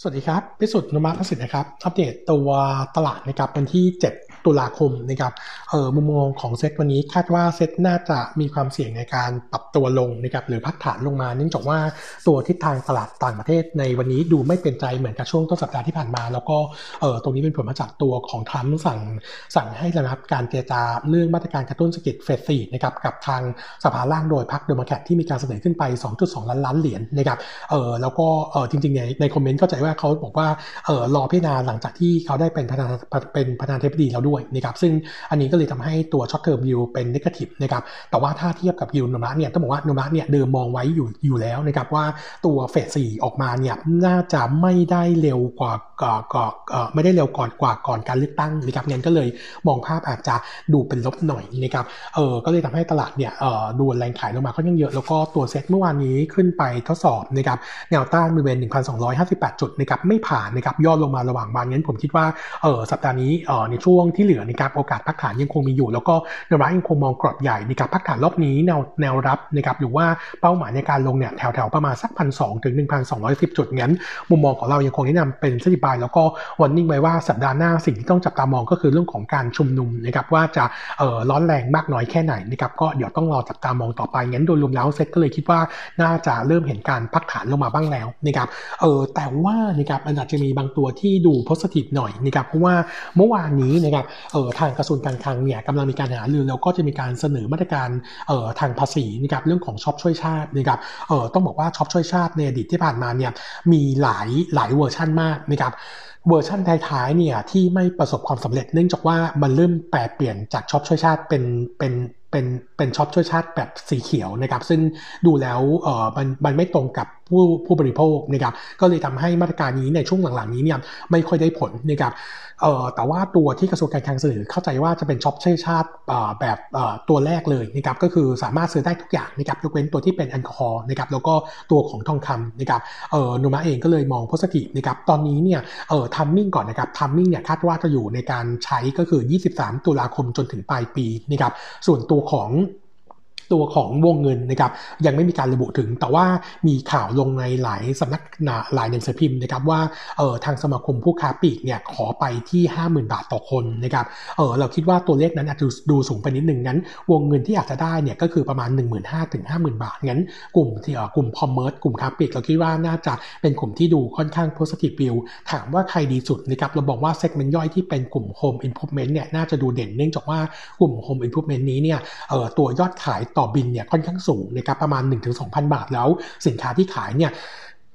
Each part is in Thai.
สวัสดีครับ พิสุทธิ์นุมาพสิทธิ์นะครับ อัปเดตตัวตลาดนะครับวันที่ 7 ตุลาคมนะครับ เออมุมมองของเซ็ตวันนี้คาดว่าเซ็ตน่าจะมีความเสี่ยงในการปรับตัวลงนะครับหรือพักฐานลงมา เนื่องจากว่าตัวทิศทางตลาดต่างประเทศในวันนี้ดูไม่เป็นใจเหมือนกับช่วงต้นสัปดาห์ที่ผ่านมา แล้วก็เออตรงนี้เป็นผลมาจากตัวของทรัมป์สั่งสั่งให้ระงับการเจรจาเรื่องมาตรการกระตุ้นเศรษฐกิจเฟสสี่นะครับกับทางสภาล่างโดยพรรคเดโมแครตที่มีการเสนอขึ้นไป 2.2 ล้านล้านเหรียญนะครับ เออแล้วก็เออจริงๆในใน comment เข้าใจว่าเขาบอกว่าเออรอพิจารณาหลังจากที่เขาได้เป็นประธานเป็นประธานาธิบดีแล้วด้วยนะครับซึ่งอันนี้ก็เลยทำให้ตัว short term view เป็น negative นะครับแต่ว่าถ้าเทียบกับยิวโนมูระเนี่ยต้องบอกว่าโนมูระเนี่ยเดิมมองไว้อยู่อยู่แล้วนะครับว่าตัวเฟสสี่ออกมาเนี่ยน่าจะไม่ได้เร็วกว่าก่อก่อไม่ได้เร็วก่อนกว่าก่อนการเลือกตั้งนะครับงั้นก็เลยมองภาพอาจจะดูเป็นลบหน่อยนะครับเออก็เลยทำให้ตลาดเนี่ยเออดูแรงขายลงมาค่อนข้างเยอะแล้วก็ตัวเซ็ตเมื่อวานนี้ขึ้นไปทดสอบนะครับแนวต้านบริเวณ 1,258 จุดนะครับไม่ผ่านนะครับย่อลงมาระหว่างวันงั้นผมคิดว่าเออสัปดาห์นี้เออในช่วงที่เหลือนะครับโอกาสพักฐานยังคงมีอยู่ แล้วก็แนวรับยังคงมองกรอบใหญ่นะครับพักฐานรอบนี้แนวแนวรับนะครับหรือว่าเป้าหมายในการลงเนี่ยแถวๆประมาณสักพันสองถึง1,210จุดงั้น มุมมองของเรายังคงแนะนำเป็น selective buy แล้วก็ warning ไว้ว่าสัปดาห์หน้าสิ่งที่ต้องจับตามองก็คือเรื่องของการชุมนุมนะครับว่าจะเออร้อนแรงมากน้อยแค่ไหนนะครับก็เดี๋ยวต้องรอจับตามองต่อไปงั้นโดยรวมแล้วเซ็ตก็เลยคิดว่าน่าจะเริ่มเห็นการพักฐานลงมาบ้างแล้วนะครับเออแต่ว่านะครับอันอาจจะมีบางตัวที่ดู positive หน่อยนะครับเพราะว่าเมื่อวานนี้นะครับเออทางกระทรวงการคลังเนี่ยกำลังมีการหารือแล้วก็จะมีการเสนอมาตรการเอ่อทางภาษีนะครับเรื่องของช็อปช่วยชาตินะครับเออต้องบอกว่าช็อปช่วยชาติในอดีตที่ผ่านมาเนี่ยมีหลายหลายเวอร์ชันมากนะครับเวอร์ชันท้ายๆเนี่ยที่ไม่ประสบความสำเร็จเนื่องจากว่ามันเริ่มแปลเปลี่ยนจากช็อปช่วยชาติเป็นเป็นเป็นเป็นช็อปช่วยชาติแบบสีเขียวนะครับซึ่งดูแล้วเออมันมันไม่ตรงกับ ผู้ผู้บริโภคนะครับก็เลยทำให้มาตรการนี้ในช่วงหลังๆนี้เนี่ยไม่ค่อยได้ผลนะครับเอ่อแต่ว่าตัวที่กระทรวงการคลังเสนอเข้าใจว่าจะเป็นช็อปช่วยชาติแบบตัวแรกเลยนะครับก็คือสามารถซื้อได้ทุกอย่างนะครับยกเว้นตัวที่เป็นแอลกอฮอล์นะครับแล้วก็ตัวของทองคำนะครับเอ่อโนมูระเองก็เลยมอง positive นะครับตอนนี้เนี่ยเอ่อ timing ก่อนนะครับ timing เนี่ยคาดว่าจะอยู่ในการใช้ก็คือ 23 ตุลาคมจนถึงปลายปีนะครับส่วนตัวของ ตัวของวงเงินนะครับยังไม่มีการระบุถึง แต่ว่ามีข่าวลงในหลายสำนักหลายหนังสือพิมพ์นะครับว่าเออทางสมาคมผู้ค้าปลีกเนี่ยขอไปที่ 50,000 บาทต่อคนนะครับเออเราคิดว่าตัวเลขนั้นอาจจะดูสูงไปนิดหนึ่งงั้น วงเงินที่อาจจะได้เนี่ยก็คือประมาณ 1 5 0 0 0ถึง50,000 บาท งั้นกลุ่มที่กลุ่ม commerce กลุ่มค้าปลีกเราคิดว่าน่าจะเป็นกลุ่มที่ดูค่อนข้าง positive view ถามว่าใครดีสุดนะครับเราบอกว่า segment ย่อยที่เป็นกลุ่ม home improvement เนี่ยน่าจะดูเด่นเนื่องจากว่ากลุ่ม home improvement นี้เนี่ยเออตัวยอดขายต่อบิลเนี่ยค่อนข้างสูงนะครับประมาณ 1-2,000 บาทแล้วสินค้าที่ขายเนี่ย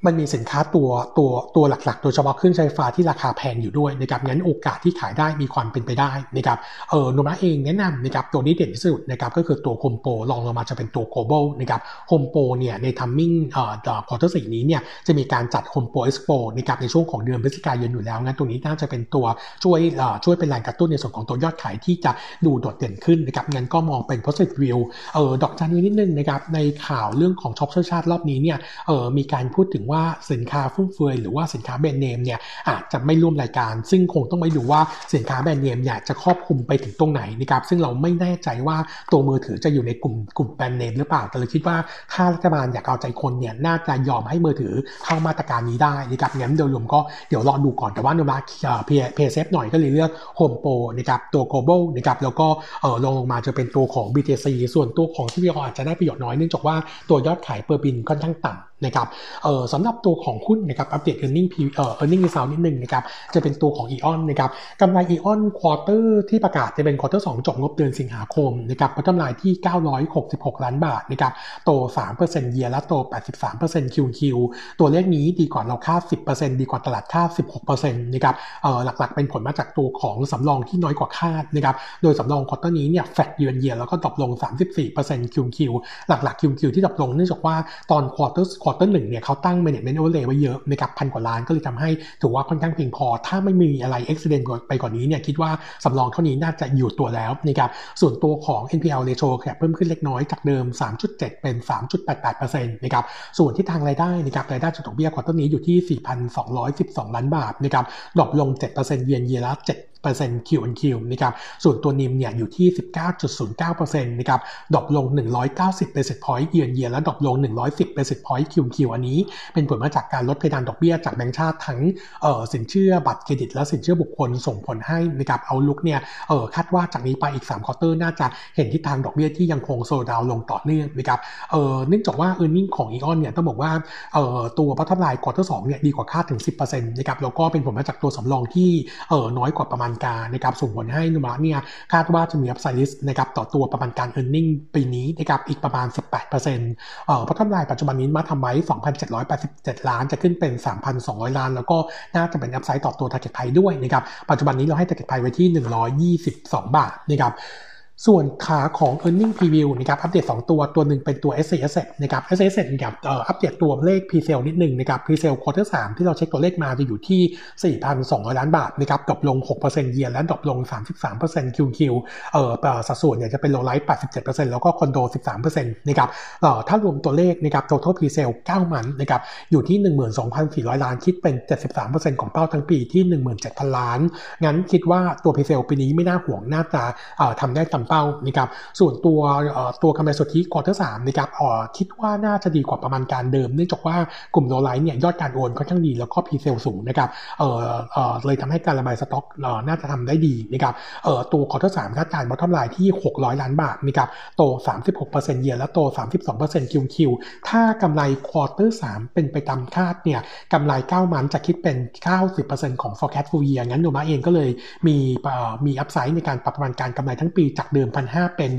มันมีสินค้าตัวตัวตัวหลักๆ โดยเฉพาะเครื่องใช้ไฟฟ้าที่ราคาแพงอยู่ด้วยนะครับงั้นโอกาสที่ขายได้มีความเป็นไปได้นะครับเออโนมูระเองแนะนำนะครับตัวนี้เด่นที่สุดนะครับก็คือตัวโฮมโปรลองลงมาจะเป็นตัวโกลบอลนะครับโฮมโปรเนี่ยใน timing เอ่อ quarter สี่นี้เนี่ยจะมีการจัดโฮมโปรเอ็กซ์โปนะครับในช่วงของเดือนพฤศจิกายนอยู่แล้วงั้นตัวนี้น่าจะเป็นตัวช่วยเอ่อช่วยเป็นแรงกระตุ้นในส่วนของตัวยอดขายที่จะดูโดดเด่นขึ้นนะครับงั้นก็มองเป็น positive view เออดอกจันนิดนึงนะครับในข่าวเรื่องของช็อปชาติรอบนี้เนี่ยเออมีการพูดถึงว่าว่าสินค้าฟุ่มเฟือยหรือว่าสินค้าแบรนด์เนมเนี่ยอาจจะไม่ร่วมรายการ ซึ่งคงต้องไปดูว่าสินค้าแบรนด์เนมเนี่ยจะครอบคลุมไปถึงตรงไหนนะครับซึ่งเราไม่แน่ใจว่าตัวมือถือจะอยู่ในกลุ่มกลุ่มแบรนด์เนมหรือเปล่าแต่เราคิดว่าถ้ารัฐบาลอยากเอาใจคนเนี่ยน่าจะยอมให้มือถือเข้ามาตรการนี้ได้นะครับงั้นโดยรวมก็เดี๋ยวรอดูก่อนแต่ว่าโนมูระ play safe หน่อยก็เลยเลือกโฮมโปรนะครับตัว global นะครับแล้วก็เออลงลงมาจะเป็นตัวของ BTC ส่วนตัวของที่วีอาจจะได้ประโยชน์น้อยเนื่องจากว่าตัวยอดขาย per bill ค่อนข้างต่ำนะครับเออสำำหรับตัวของหุ้นนะครับอัปเดต earning เอ่อ earning result นิดนึงนะครับจะเป็นตัวของ AEON นะครับกำไร AEON quarter ที่ประกาศจะเป็น quarter 2จบงบเดือนสิงหาคมนะครับ bottom line ที่ 966 ล้านบาทนะครับโต 3%เยียและโต 83% QQ ตัวเลขนี้ดีกว่าเราคาด 10%ดีกว่าตลาดคาด 16%นะครับเออหลักๆ เป็นผลมาจากตัวของสำรองที่น้อยกว่าคาดนะครับโดยสำรอง quarter นี้เนี่ย flat year on year แล้วก็ drop ลง 34% QQ หลักๆ QQ ที่ drop ลงเนื่องจากว่าตอน quarter quarter หนึ่งเนี่ยเขาตั้ง management overlay ไว้เยอะนะครับพันกว่าล้านก็เลยทำให้ถือว่าค่อนข้างเพียงพอ ถ้าไม่มีอะไร accident ไปกว่านี้เนี่ยคิดว่าสำรองเท่านี้น่าจะอยู่ตัวแล้วนะครับส่วนตัวของ NPL ratio เพิ่มขึ้นเล็กน้อยจากเดิม 3.7 เป็น 3.88%นะครับส่วนที่ทางรายได้นะครับรายได้จากดอกเบี้ย quarter นี้อยู่ที่ 4,212 ล้านบาทนะครับ drop ลง 7% year on year และ7 Q on Q นะครับส่วนตัว NIM เนี่ยอยู่ที่ 19.09%นะครับดรอปลง 190 basis point เยือนเยียและดรอปลง 110 basis point Q คิวอันนี้ เป็นผลมาจากการลดเพดานดอกเบี้ยจากแบงก์ชาติทั้งสินเชื่อบัตรเครดิต และสินเชื่อบุคคลส่งผลให้นะครับ outlook เนี่ยคาดว่าจากนี้ไปอีก3 quarter น่าจะเห็นทิศทางดอกเบี้ยที่ยังคง slow down ลงต่อเนื่องนะครับเนื่องจากว่า e a r n i n g ของอีออนเนี่ยต้องบอกว่าตัว bottom line quarter 2 เนี่ยดีกว่าคาดถึง 10%นะครับแล้วก็เป็นผลมาจากตัวสำรองที่น้อยกว่าประมาณการนะครับส่งผลให้โนมูระเนี่ยคาดว่าจะมี upside risk นะครับต่อตัวประมาณการ e a r n i n g ปีนี้นะครับอีกประมาณ 18%เออ bottom line ปัจจุบันนี้มาทำไว้2,787 ล้านจะขึ้นเป็น 3,200 ล้าน แล้วก็น่าจะเป็น upside ต่อตัว target price ด้วยนะครับปัจจุบันนี้เราให้ target price ไว้ที่ 122 บาทนะครับ ส่วนขาของ e a r n i n g preview นะครับอัปเดต 2 ตัวตัวหนึ่งเป็นตัว SC นะครับ SC นะครับอัปเดตตัวเลข Pre-sale นิดหนึ่งนะครับ Pre-sale quarter 3 ที่เราเช็คตัวเลขมาจะอยู่ที่ 4,200 ล้านบาทนะครับ drop ลง 6% year และ drop ลง 33% QQ เอ่อสัดส่วนเนี่ยจะเป็น low-rise 87%แล้วก็คอนโด 13%นะครับเอ่อถ้ารวมตัวเลขนะครับ total Pre-sale 9 month นะครับอยู่ที่ 12,400 ล้านคิดเป็น 73%ของเป้าทั้งปีที่ 17,000 ล้าน งั้นคิดว่าตัว Pre-sale ปีนี้ไม่น่าห่วงน่าจะทำได้ตามเป้านะครับส่วนตัวตัวกำไรสุทธิ quarter สามนะครับคิดว่าน่าจะดีกว่าประมาณการเดิม เนื่องจากว่ากลุ่ม low-rise เนี่ยยอดการโอนค่อนข้างดีแล้วก็ presale สูงนะครับเออเออเลยทำให้การระบายสต็อกน่าจะทำได้ดีนะครับเออตัว quarter สามคาดการณ์ bottom line ที่ 600 ล้านบาทนะครับโต 36% year และโต 32% QQ ถ้ากำไร quarter สามเป็นไปตามคาดเนี่ยกำไร9 month จะคิดเป็น 90%ของ forecast full year งั้นโนมูระเองก็เลยมีมีอัพไซด์ในการปรับประมาณการกำไรทั้งปีจากเดิม 1,500 เป็น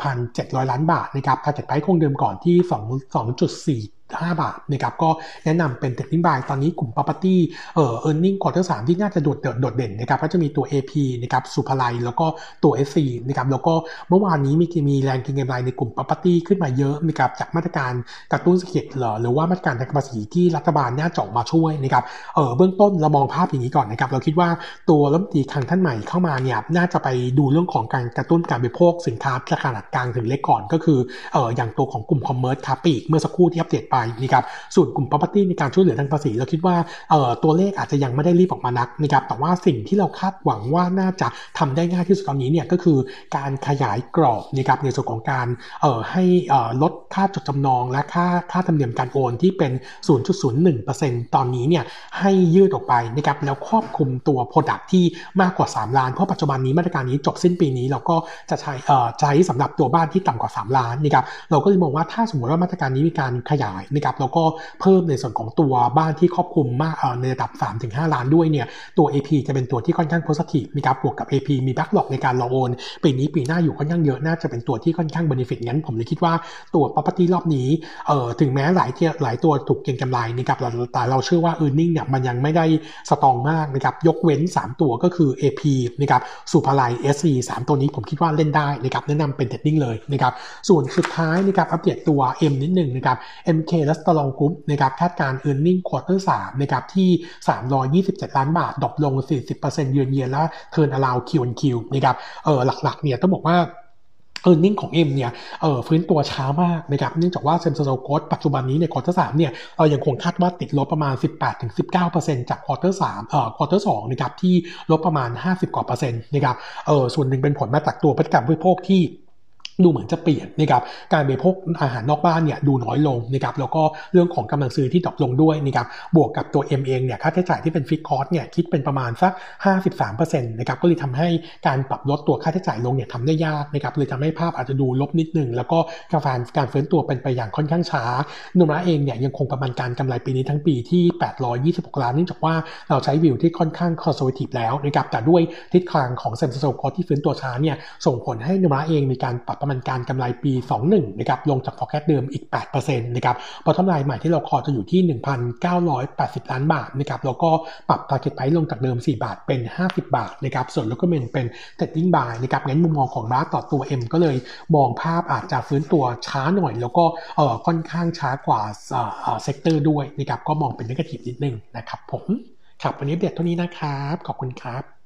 1,700 ล้านบาทนะครับ target price คงเดิมก่อนที่ 2 2.4 5 บาทนะครับก็แนะนำเป็นเทคนิคบายตอนนี้กลุ่ม property เอ่อ earning quarter 3ที่น่าจะโดดโดดเด่นนะครับก็จะมีตัว AP นะครับสุภาลัยแล้วก็ตัว SC นะครับแล้วก็เมื่อวานนี้มีมีแรงกินกำไรในกลุ่ม property ขึ้นมาเยอะนะครับจากมาตรการกระตุ้นเศรษฐกิจหรือว่ามาตรการทางภาษีที่รัฐบาลน่าจะออกมาช่วยนะครับเออเบื้องต้นเรามองภาพอย่างนี้ก่อนนะครับเราคิดว่าตัวรัฐมนตรีคลังท่านใหม่เข้ามาเนี่ยน่าจะไปดูเรื่องของการกระตุ้นการบริโภคสินค้าราคาขนาดกลางถึงเล็กก่อนก็คือเอออย่างตัวของกลุ่มคอมเมอร์สคาปีกเมื่อสักครู่ที่อัปเดตไปนะครับส่วนกลุ่ม property ในการช่วยเหลือทางภาษี เราคิดว่าเอ่อตัวเลขอาจจะยังไม่ได้รีบออกมานักนะครับแต่ว่าสิ่งที่เราคาดหวังว่าน่าจะทำได้ง่ายที่สุดตอนนี้เนี่ยก็คือการขยายกรอบนะครับในส่วนของการเอ่อให้เอ่อลดค่าจดจำนอง และค่าค่าธรรมเนียมการโอนที่เป็น 0.01%ตอนนี้เนี่ยให้ยืดออกไปนะครับแล้วครอบคลุมตัว Product ที่มากกว่า 3 ล้าน เพราะปัจจุบันนี้มาตรการนี้จบสิ้นปีนี้เราก็จะใช้เอ่อใช้สำหรับตัวบ้านที่ต่ำกว่า 3 ล้านนะครับเราก็เลยมองว่าถ้าสมมติว่ามาตรการนี้มีการขยายนะครับแล้วก็เพิ่มในส่วนของตัวบ้านที่ครอบคลุมมากในระดับ 3-5 ล้านด้วยเนี่ยตัว AP จะเป็นตัวที่ค่อนข้าง positive นะครับบวกกับ AP มี backlog ในการรอโอนปีนี้ปีหน้าอยู่ค่อนข้างเยอะน่าจะเป็นตัวที่ค่อนข้าง benefit งั้นผมเลยคิดว่าตัว property รอบนี้เอ่อถึงแม้หลายเที่หลายตัวถูกเก็งกำไรนะครับแต่เราเชื่อว่า e a r n i n g เนี่ยมันยังไม่ได้ strong มากนะครับยกเว้น 3 ตัวก็คือ AP นะครับศุภาลัย SC 3 ตัวนี้ผมคิดว่าเล่นได้นะครับแนะนำเป็น trading เลยนะครับส่วนสุดท้ายนะครับอัปเดตตัว M นิดหนึ่งนะครับ MK Restaurant Group นะครับคาดการ e a r n i n g ควอเตอร์3นะครับที่ 327 ล้านบาท drop ลง 40% year on year และ turnaround QQ นะครับเออหลักๆเนี่ยต้องบอกว่า earning ของ M เนี่ยเออฟื้นตัวช้ามากนะครับเนื่องจากว่า same store growth ปัจจุบันนี้ใน quarter สามเนี่ยเรายังคงคาดว่าติดลบประมาณ 18-19%จาก quarter สามเอ่อ quarter สองนะครับที่ลบประมาณ 50กว่าเปอร์เซ็นต์นะครับเออส่วนหนึ่งเป็นผลมาจากตัวพฤติกรรมผู้บริโภคที่ ดูเหมือนจะเปลี่ยนนะครับการบริโภคอาหารนอกบ้านเนี่ยดูน้อยลงนะครับแล้วก็เรื่องของกำลังซื้อที่ drop ลงด้วยนะครับบวกกับตัว M เองเนี่ยค่าใช้จ่ายที่เป็นฟิกคอร์สเนี่ยคิดเป็นประมาณสัก 53%นะครับก็เลยทำให้การปรับลดตัวค่าใช้จ่ายลงเนี่ยทำได้ยากนะครับเลยทำให้ภาพอาจจะดูลบนิดนึง แล้วก็การการฟื้นตัวเป็นไปอย่างค่อนข้างช้าโนมูระเองเนี่ยยังคงประมาณการกำไรปีนี้ทั้งปีที่ 826 ล้านเนื่องจากว่าเราใช้วิวที่ค่อนข้าง conservative แล้วนะครับแต่ด้วยทิศทางของ same store growth ที่ฟื้นตัวช้าเนี่ยส่งผลให้โนมูระเองมีการปรับประมาณการกำไรปี 21นะครับลงจาก forecast เดิมอีก8%นะครับ bottom line ใหม่ที่เราคอจะอยู่ที่ 1,980 ล้านบาทนะครับแล้วก็ปรับ target price ลงจากเดิม 4 บาทเป็น 50 บาทนะครับส่วนล้วก็เป็นเป็น trading buy นะครับงั้นมุมมองของเราต่อตัว M ก็เลยมองภาพอาจจะฟื้นตัวช้าหน่อย แล้วก็เออค่อนข้างช้ากว่าเอ่อ sector ด้วยนะครับก็มองเป็น negative นิดนึงนะครับผมครับวันนี้เด็ดเท่านี้นะครับ ขอบคุณครับ